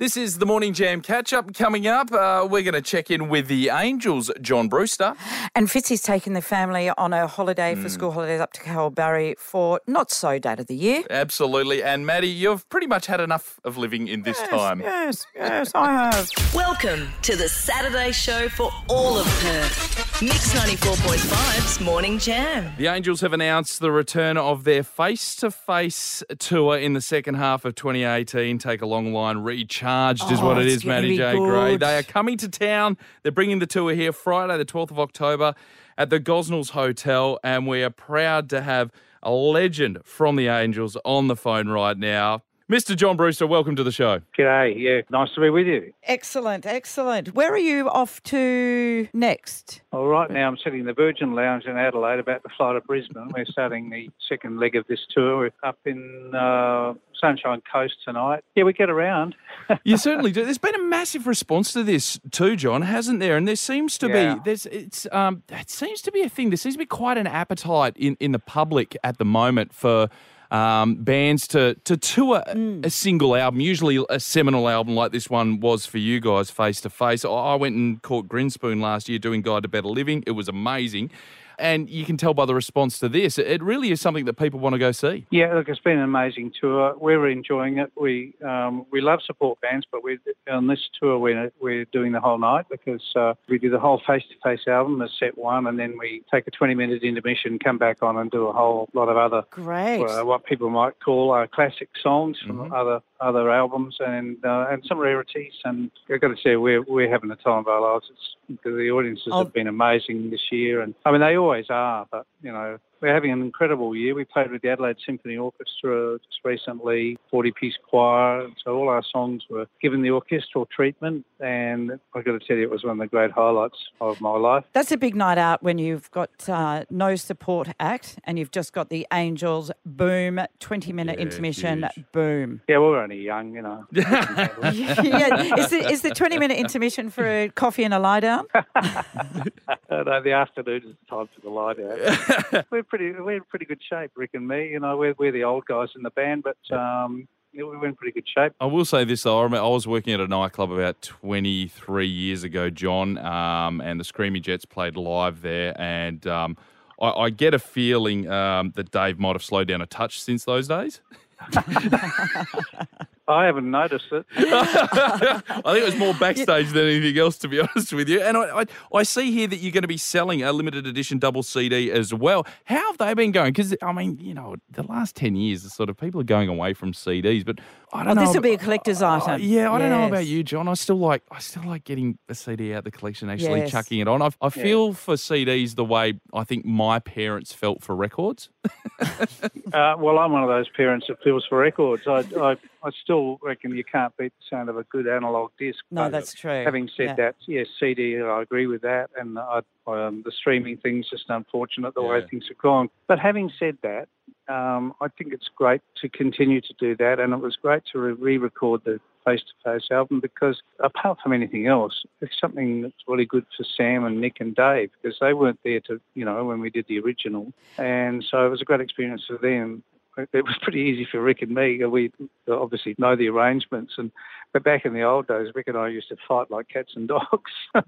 This is the Morning Jam catch up. Coming up, uh, we're going to check in with the Angels, John Brewster. And Fitzy's taken the family on a holiday for school holidays up to Kalbarri for not so date of the year. Absolutely. And Maddie, you've pretty much had enough of living in this time. Yes, yes, I have. Welcome to the Saturday show for all of Perth. Mix 94.5's Morning Jam. The Angels have announced the return of their face to face tour in the second half of 2018. Take a long line, recharged is Oh, what it's is, Maddie J. Gray. They are coming to town. They're bringing the tour here Friday, the 12th of October, at the Gosnells Hotel. And we are proud to have a legend from the Angels on the phone right now. Mr. John Brewster, welcome to the show. G'day. Yeah, nice to be with you. Excellent, excellent. Where are you off to next? Well, right now I'm sitting in the Virgin Lounge in Adelaide about to fly to Brisbane. We're starting the second leg of this tour. We're up in uh, Sunshine Coast tonight. Yeah, we get around. You certainly do. There's been a massive response to this too, John, hasn't there? And there seems to Yeah. be there's it's um it seems to be a thing. There seems to be quite an appetite in, in the public at the moment for um, bands to to tour a single album, usually a seminal album like this one was for you guys, face to face. I- I went and caught Grinspoon last year doing Guide to Better Living. It was amazing. And you can tell by the response to this, it really is something that people want to go see. Yeah, look, it's been an amazing tour. We're enjoying it. We um, we love support bands, but we on this tour we're we're doing the whole night because uh, we do the whole face-to-face album as set one, and then we take a 20-minute intermission, come back on, and do a whole lot of other Great. uh, what people might call uh, classic songs from other other albums and uh, and some rarities. And I've got to say, we're we're having the time of our lives. It's, the audiences Oh. have been amazing this year, and I mean they always are. Ah, but you know, we're having an incredible year. We played with the Adelaide Symphony Orchestra just recently, 40-piece choir. So all our songs were given the orchestral treatment, and I've got to tell you, it was one of the great highlights of my life. That's a big night out when you've got uh, no support act and you've just got the Angels, boom, 20 minute Yeah, intermission, huge. boom. Yeah, we're only young, you know. yeah, is the, is the 20 minute intermission for a coffee and a lie down? No, the afternoon is the time for the lie down. we're pretty, we're in pretty good shape, Rick and me. You know, we're, we're the old guys in the band, but um, yeah, we're in pretty good shape. I will say this though. I, remember I was working at a nightclub about 23 years ago, John, um, and the Screaming Jets played live there. And um, I, I get a feeling um, that Dave might have slowed down a touch since those days. I haven't noticed it. I think it was more backstage than anything else, to be honest with you. And I, I, I see here that you're going to be selling a limited edition double CD as well. How have they been going? Because, I mean, you know, the last 10 years, the sort of people are going away from CDs, but I don't Oh, know. this will be a collector's Uh, item. yeah, I don't know about you, John. I still like I still like getting a CD out the collection, actually Yes. chucking it on. I, I feel for CDs the way I think my parents felt for records. Uh, well, I'm one of those parents that feels for records. I, I, I still reckon you can't beat the sound of a good analog disc. No, that's true. Having said Yeah. that, yes, CD, I agree with that. And I, um, the streaming thing's just unfortunate the way things have gone. But having said that, um, I think it's great to continue to do that. And it was great to re-record the face-to-face album because apart from anything else, it's something that's really good for Sam and Nick and Dave because they weren't there to, you know, when we did the original. And so it was a great experience for them. It was pretty easy for Rick and me. We obviously know the arrangements, and but back in the old days, Rick and I used to fight like cats and dogs.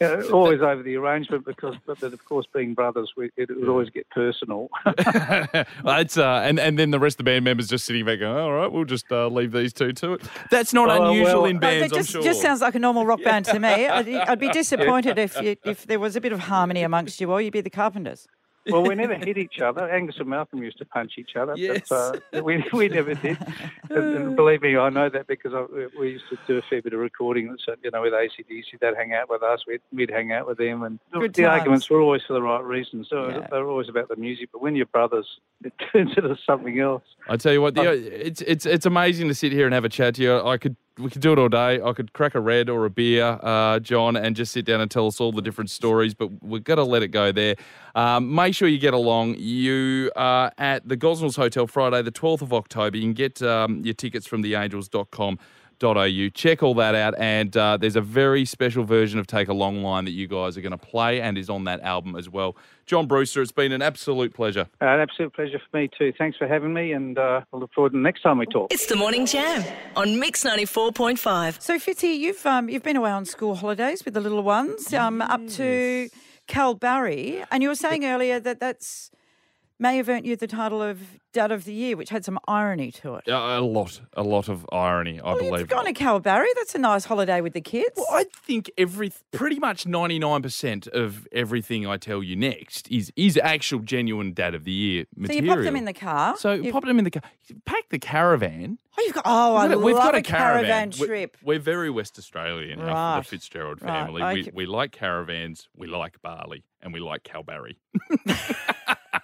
You know, always over the arrangement because, but, but of course, being brothers, we, it would always get personal. That's uh, and and then the rest of the band members just sitting back going, all right, we'll just uh, leave these two to it. That's not Oh, unusual well- in No, bands, that just, I'm sure. just sounds like a normal rock band to me. I'd, I'd be disappointed if you, if there was a bit of harmony amongst you all. You'd be the Carpenters. Well, we never hit each other. Angus and Malcolm used to punch each other. Yes. But, uh, we, we never did. and, and believe me, I know that because I, we used to do a fair bit of recording. So, you know, with ACDC, they'd hang out with us. We'd, we'd hang out with them. And the- Good the times. arguments were always for the right reasons. So Yeah. they were always about the music. But when you're brothers, it turns into something else. I tell you what, the, it's it's it's amazing to sit here and have a chat to you. I could we could do it all day. I could crack a red or a beer, uh, John, and just sit down and tell us all the different stories. But we've got to let it go there. Um, make sure you get along. You are at the Gosnells Hotel Friday, the twelfth of October. You can get um, your tickets from theangels.com Check all that out. And uh, there's a very special version of Take a Long Line that you guys are going to play and is on that album as well. John Brewster, it's been an absolute pleasure. Uh, an absolute pleasure for me too. Thanks for having me, and uh, I look forward to the next time we talk. It's the Morning Jam on Mix 94.5. So Fitzy, you've um, you've been away on school holidays with the little ones, um, up to Kalbarri, and you were saying earlier that that's may have earned you the title of Dad of the Year, which had some irony to it. A lot, a lot of irony, I well, believe. you've gone to Kalbarri. That's a nice holiday with the kids. Well, I think every pretty much ninety nine percent of everything I tell you next is is actual genuine Dad of the Year material. so material. you pop them in the car. So You've- pop them in the car. Pack the caravan. Oh, you've got. Oh, I We've got a- love got a a caravan, caravan We- trip. We're very West Australian, Right. the Fitzgerald Right, family. okay. We, we like caravans, we like barley, and we like Kalbarri.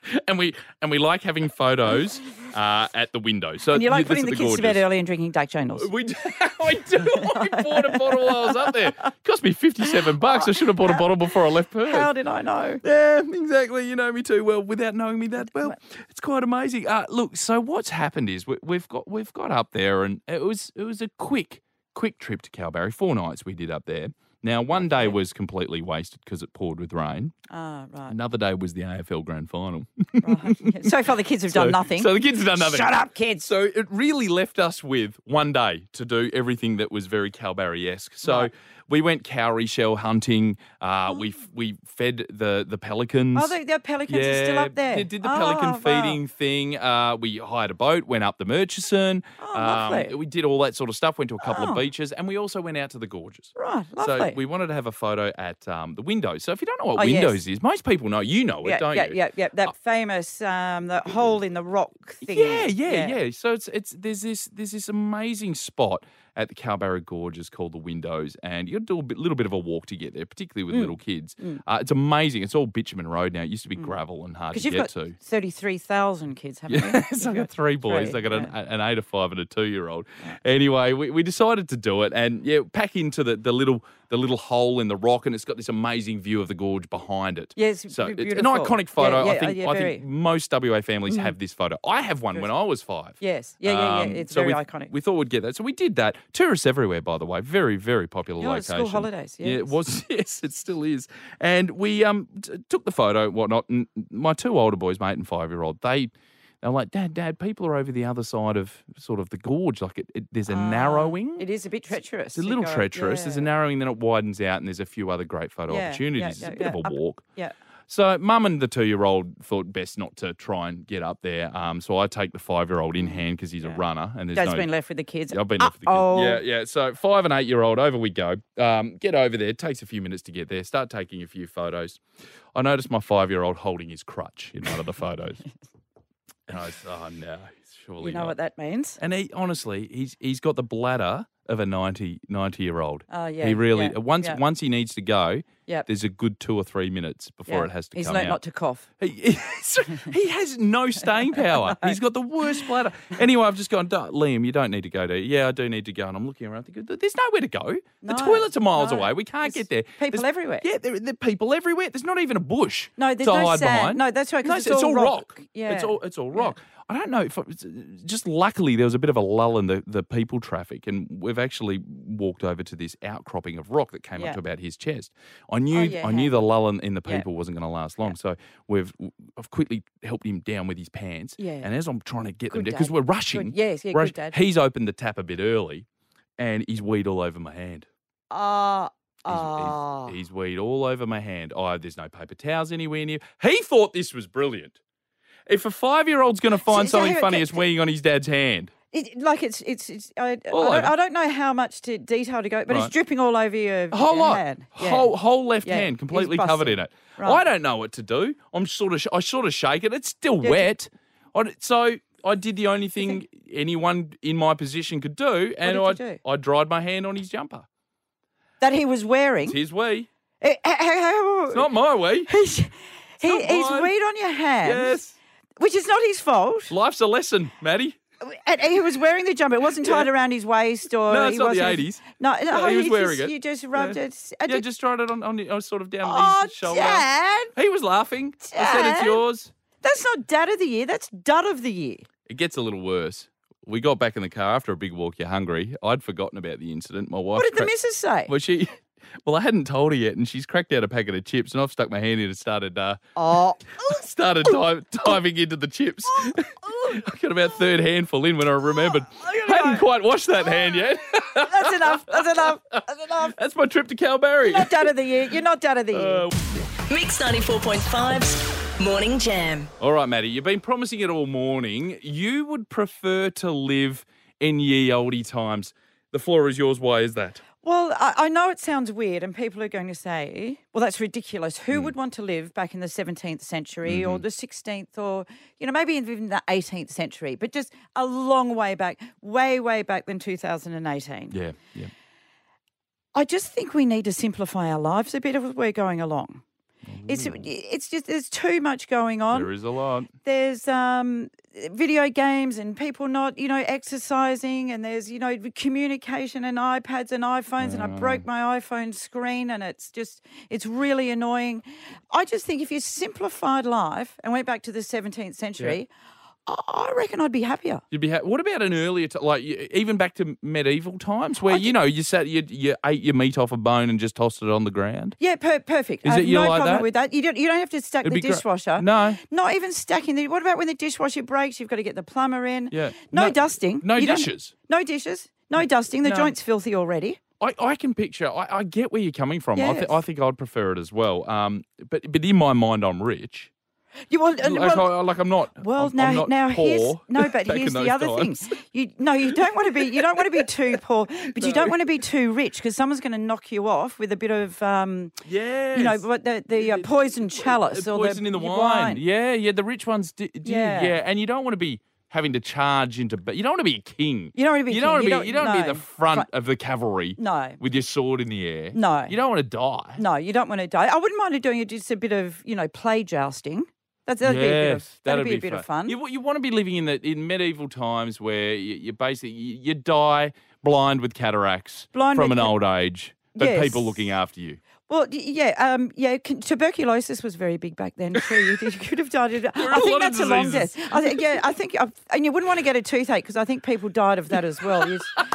and we and we like having photos uh, at the window. So and you like putting is the kids to bed early and drinking Jack Daniels. We do, I do. I bought a bottle while I was up there. cost me fifty-seven bucks. I should have bought a bottle before I left Perth. How did I know? Yeah, exactly. You know me too well without knowing me that well. It's quite amazing. Uh, look, so what's happened is we, we've got we've got up there, and it was it was a quick quick trip to Kalbarri. Four nights we did up there. Now, one day was completely wasted because it poured with rain. Ah, right. Another day was the AFL Grand Final. right. So far, the kids have done So- nothing. So the kids have done nothing. Shut up, kids. So it really left us with one day to do everything that was very Kalbarri esque. So. We went cowrie shell hunting. Uh, We f- we fed the the pelicans. Oh, the, the pelicans are still up there. Did, did the Oh, pelican wow. feeding thing. Uh, we hired a boat, went up the Murchison. Oh, lovely. we did all that sort of stuff. Went to a couple Oh. of beaches, and we also went out to the gorges. Right, lovely. So we wanted to have a photo at um, the windows. So if you don't know what Oh, yes. windows is, most people know. You know it, yeah, don't yeah, you? yeah, yeah. Yeah. That famous um, the hole in the rock thing. Yeah, yeah, yeah, So it's it's there's this there's this amazing spot at the Kalbarri Gorges called the Windows, and you got to do a bit, little bit of a walk to get there, particularly Mm. with little kids. Uh, it's amazing. It's all bitumen road now. It used to be gravel and hard to Because you've get got to. thirty-three thousand kids, haven't you? Yes, I've got three boys. three, I've got an, yeah. an eight, a five, and a two-year-old. Anyway, we, we decided to do it, and yeah, pack into the, the little the little hole in the rock, and it's got this amazing view of the gorge behind it. Yes, so be- it's an iconic photo. Yeah, I yeah, think yeah, I. Think most WA families have this photo. I have one when I was five. Yes, yeah, yeah, yeah. Um, It's so very we, iconic. We thought we'd get that. So we did that. Tourists everywhere, by the way. Very, very popular Yeah, it's location. school holidays, Yeah, it was. Yes, it still is. And we um t- took the photo, whatnot. And my two older boys, mate and five year old, they they're like, Dad, Dad, people are over the other side of sort of the gorge. Like it, it there's a narrowing. Ah, It is a bit treacherous. It's a little go- treacherous. There's a narrowing, then it widens out, and there's a few other great photo Yeah, yeah, opportunities. yeah, it's a bit yeah. of a Up- walk. Yeah. So mum and the two-year-old thought best not to try and get up there. Um, so I take the five-year-old in hand because he's a runner, and there's Dad's no. been left with the kids. I've been left with the Uh-oh. kids. Yeah, yeah. So five and eight-year-old, over we go. Um, get over there. It takes a few minutes to get there. Start taking a few photos. I noticed my five-year-old holding his crutch in one of the photos, and I was, oh no, he's surely You know not. what that means? And he honestly, he's he's got the bladder of a 90, 90 year old. Oh, yeah, He really yeah, once yeah. once he needs to go, Yep. there's a good two or three minutes before Yeah. it has to He's come out. not to cough. He, he has no staying power. He's got the worst bladder. Anyway, I've just gone, Liam, you don't need to go there. Yeah, I do need to go. And I'm looking around thinking, there's nowhere to go. No, the toilets are miles no. away. We can't There's get there. people There's- everywhere. Yeah, there, there are people everywhere. There's not even a bush No, there's to no hide sand. behind. No, that's right, No, it's it's all all rock. rock. Yeah. It's all, it's all rock. I don't know if just luckily there was a bit of a lull in the, the people traffic, and we've actually walked over to this outcropping of rock that came Yeah. up to about his chest. I knew Oh, yeah, I knew yeah. the lull in, in the Yeah. people wasn't going to last long, so we've I've quickly helped him down with his pants. Yeah. And as I'm trying to get them Good down because we're rushing, Good- yes, yeah, good dad. he's opened the tap a bit early, and he's weed all over my hand. Ah, He's, he's- ah. he's weed all over my hand. Oh, there's no paper towels anywhere near. He thought this was brilliant. If a five year old's going to find so something on, funny as weeing on his dad's hand, It, like it's it's it's. I, I, don't. I don't know how much to detail to go, but Right. it's dripping all over your whole your hand. Yeah. whole whole left Yeah, hand completely covered in it. Right. I don't know what to do. I'm sort of I sort of shake it. It's still Yeah, wet. I so I did the only thing anyone in my position could do, and did I do? I dried my hand on his jumper. that he was wearing. It's his wee. Eh, eh, eh, It's not my wee. He's, he, he's weed on your hand, Yes, which is not his fault. life's a lesson, Maddie. And he was wearing the jumper. It wasn't tied Yeah. around his waist or. No, it's he not the 80s. No, no, No, he oh, was wearing just, it. You just rubbed Yeah. it. I Yeah, did- just tried it on, on oh, sort of down Oh, his shoulder. Dad, He was laughing. I said, "It's yours." that's not dad of the year. That's dud of the year. It gets a little worse. we got back in the car after a big walk. You're hungry. I'd forgotten about the incident. My wife. What did the missus say? Well, she. Well, I hadn't told her yet, and she's cracked out a packet of chips, and I've stuck my hand in and started uh, Oh, started dive, diving into the chips. I got about third handful in when I remembered. I hadn't quite washed that hand yet. that's enough. That's enough. That's enough. That's my trip to Kalbarri. Not done of the year. You're not done of the year. Uh, Mix 94.5's Morning Jam. all right, Maddie, you've been promising it all morning. You would prefer to live in ye olde times. The floor is yours. Why is that? Well, I, I know it sounds weird, and people are going to say, well, that's ridiculous. Who would want to live back in the 17th century or Mm-hmm. the 16th or, you know, maybe even the 18th century, but just a long way back, way, way back than 2018. Yeah, yeah. I just think we need to simplify our lives a bit as we're going along. It's it's just there's too much going on. There is a lot. There's um, video games and people not you know exercising, and there's you know communication and iPads and iPhones, and I broke my iPhone screen, and it's just it's really annoying. I just think if you simplified life and went back to the 17th century, I I reckon I'd be happier. You'd be ha- what about an earlier, t- like even back to medieval times, where you know you sat, you, you ate your meat off a bone and just tossed it on the ground. Yeah, per- perfect. Is I it you no like problem that? with that. You don't you don't have to stack It'd the be gra- dishwasher. No. Not even stacking the. What about when the dishwasher breaks? You've got to get the plumber in. Yeah. No, No- dusting. no You dishes. No dishes. No dusting. The No. joint's filthy already. I, I can picture. I, I get where you're coming from. I, th- I think I'd prefer it as well. Um, but but in my mind, I'm rich. You well, uh, Like, well, I, like I'm not. well, I'm, now I'm not now poor here's no, but here's the other times. thing. You no, you don't want to be you don't want to be too poor, but you don't want to be too rich because someone's going to knock you off with a bit of um, Yes. you know, what the the uh, poison chalice Uh, or poison in the your wine. Yeah, yeah. The rich ones do. do Yeah. yeah. and you don't want to be having to charge into. But you don't want to be a king. You don't want to be You don't want to You be. don't- you don't want to be the front Front- of the cavalry. No. With your sword in the air. No. You don't want to die. No, you don't want to die. I wouldn't mind doing just a bit of you know play jousting. That's that'd be a bit of Yes, that'd, be, a bit of fun. You, you want to be living in the in medieval times where you, you basically you, you die blind with cataracts Blind from with an old age, but Yes. people looking after you. Well, yeah, um, yeah. con- Tuberculosis was very big back then too. You, you could have died. Of, are think that's a long death. I think, yeah, I think, uh, and you wouldn't want to get a toothache because I think people died of that as well. You-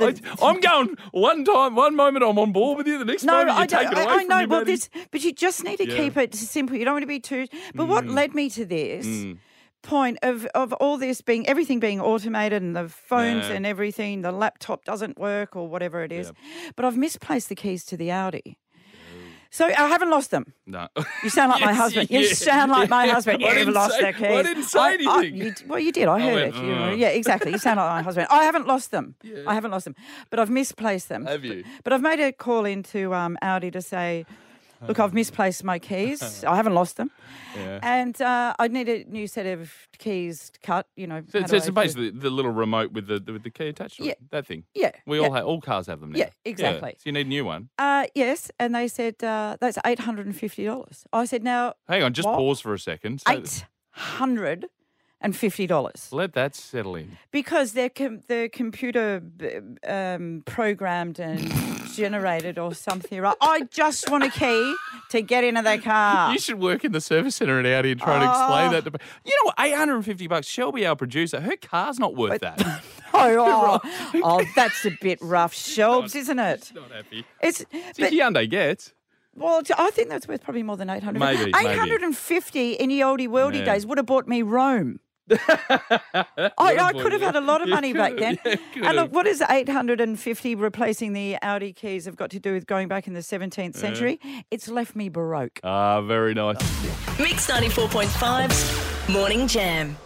I, I'm going one time, one moment I'm on board with you. The next no, moment you I take it away I, I know. Well, buddy. this, but you just need to Yeah. keep it simple. You don't want to be too. But what Mm. led me to this? Point of, of all this being everything being automated and the phones Yeah. and everything, the laptop doesn't work or whatever it is. But I've misplaced the keys to the Audi. So I haven't lost them. No. You sound like my husband. You yeah. sound like my husband. I You've didn't lost say- the keys. I didn't say anything. you well, you did. I heard went, it. You know, yeah, exactly. You sound like my husband. I haven't lost them. I haven't lost them, but I've misplaced them. Have you? But I've made a call into um, Audi to say, look, I've misplaced my keys. I haven't lost them, Yeah. and uh, I need a new set of keys cut. You know, So, so it's basically the little remote with the with the key attached to Yeah. it. That thing. Yeah, We yeah. all have all cars have them now. Yeah, exactly. So you need a new one. Uh, yes, and they said uh, that's eight hundred and fifty dollars. I said, now Hang on, just What? pause for a second. So eight hundred and fifty dollars. let that settle in. because they're com- they're computer b- um, programmed and generated or something. Right? I just want a key to get into the car. You should work in the service centre at Audi and try and explain oh. that to me. You know what? 850 bucks. Shelby, our producer, her car's not worth that. oh, oh, oh, that's a bit rough, Shelbs, isn't it? Not happy. It's See, but, Hyundai gets. well, I think that's worth probably more than eight hundred. Maybe, maybe. eight hundred and fifty in the oldie worldy Yeah. days would have bought me Rome. I, I could have had a lot of money back then. yeah, and look, what is 850 replacing the Audi keys have got to do with going back in the 17th century? It's left me baroque. Ah, very nice. Mix 94.5's Morning Jam.